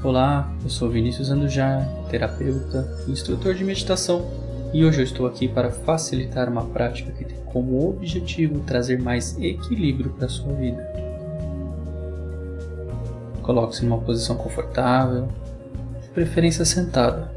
Olá, eu sou Vinícius Andujar, terapeuta e instrutor de meditação, e hoje eu estou aqui para facilitar uma prática que tem como objetivo trazer mais equilíbrio para a sua vida. Coloque-se em uma posição confortável, de preferência sentada.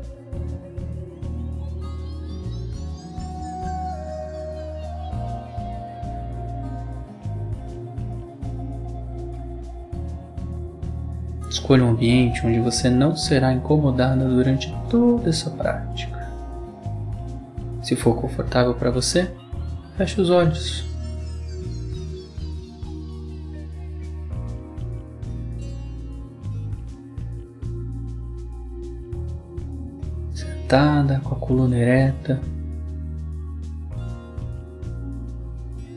Escolha um ambiente onde você não será incomodada durante toda essa prática. Se for confortável para você, feche os olhos. Sentada com a coluna ereta,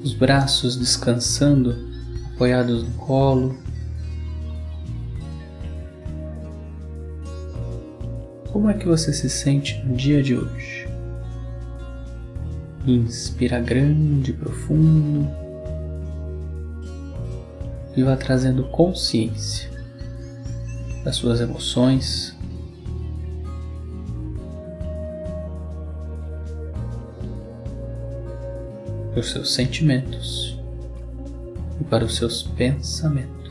os braços descansando, apoiados no colo. Como é que você se sente no dia de hoje? Inspira grande profundo e vá trazendo consciência das suas emoções. Dos seus sentimentos e para os seus pensamentos.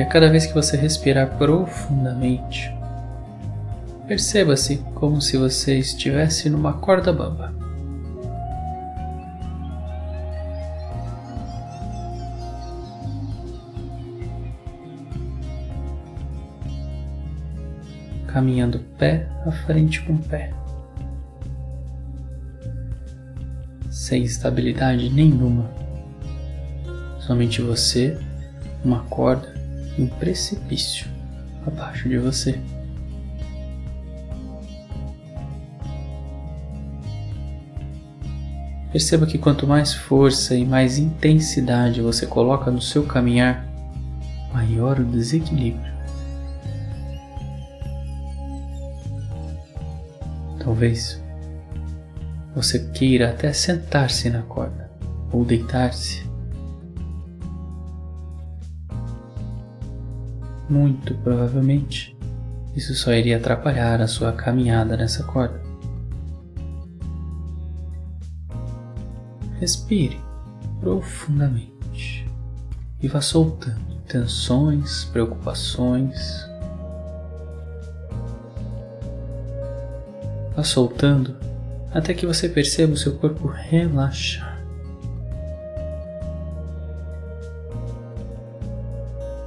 E a cada vez que você respirar profundamente, perceba-se como se você estivesse numa corda bamba. Caminhando pé a frente com pé, sem estabilidade nenhuma, somente você, uma corda um precipício abaixo de você. Perceba que quanto mais força e mais intensidade você coloca no seu caminhar, maior o desequilíbrio. Talvez você queira até sentar-se na corda ou deitar-se muito provavelmente, isso só iria atrapalhar a sua caminhada nessa corda. Respire profundamente e vá soltando tensões, preocupações. Vá soltando até que você perceba o seu corpo relaxar.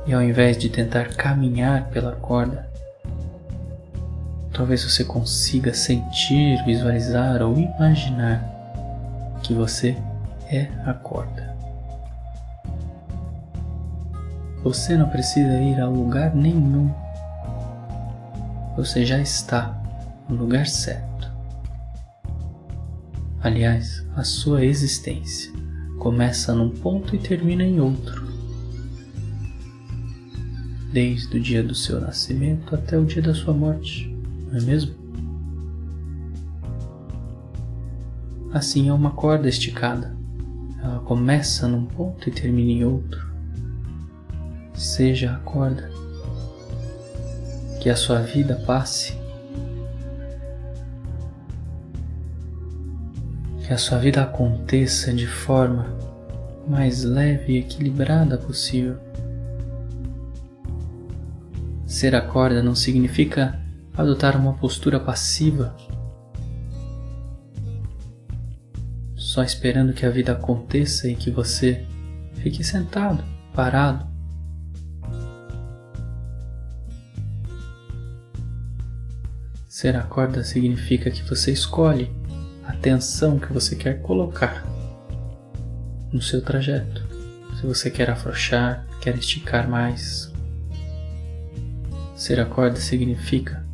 E ao invés de tentar caminhar pela corda, talvez você consiga sentir, visualizar ou imaginar que você é a corda. Você não precisa ir a lugar nenhum. Você já está no lugar certo. Aliás, a sua existência começa num ponto e termina em outro desde o dia do seu nascimento até o dia da sua morte, não é mesmo? Assim é uma corda esticada. Ela começa num ponto e termina em outro. Seja a corda. Que a sua vida passe. Que a sua vida aconteça de forma mais leve e equilibrada possível. Ser a corda não significa adotar uma postura passiva, só esperando que a vida aconteça e que você fique sentado, parado. Ser a corda significa que você escolhe a tensão que você quer colocar no seu trajeto. Se você quer afrouxar, quer esticar mais, Ser a corda significa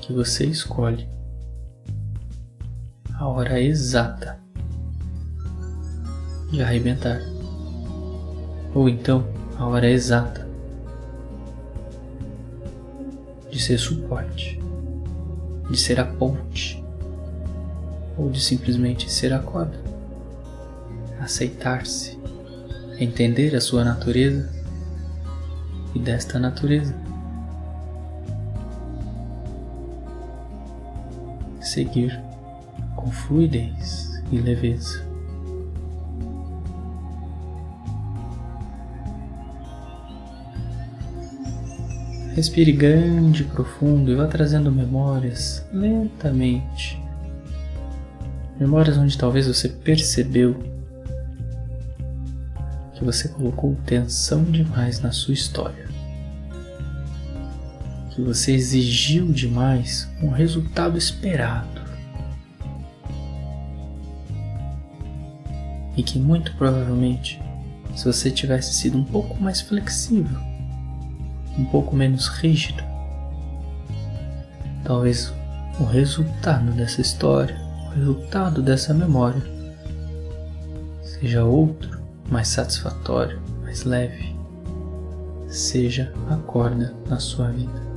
que você escolhe a hora exata de arrebentar, ou então a hora exata de ser suporte, de ser a ponte, ou de simplesmente ser a corda. Aceitar-se, entender a sua natureza e desta natureza. Seguir com fluidez e leveza. Respire grande e profundo e vá trazendo memórias lentamente. Memórias onde talvez você percebeu que você colocou tensão demais na sua história. Que você exigiu demais um resultado esperado. E que muito provavelmente, se você tivesse sido um pouco mais flexível, um pouco menos rígido. Talvez o resultado dessa história, o resultado dessa memória, seja outro, mais satisfatório, mais leve, seja a corda na sua vida.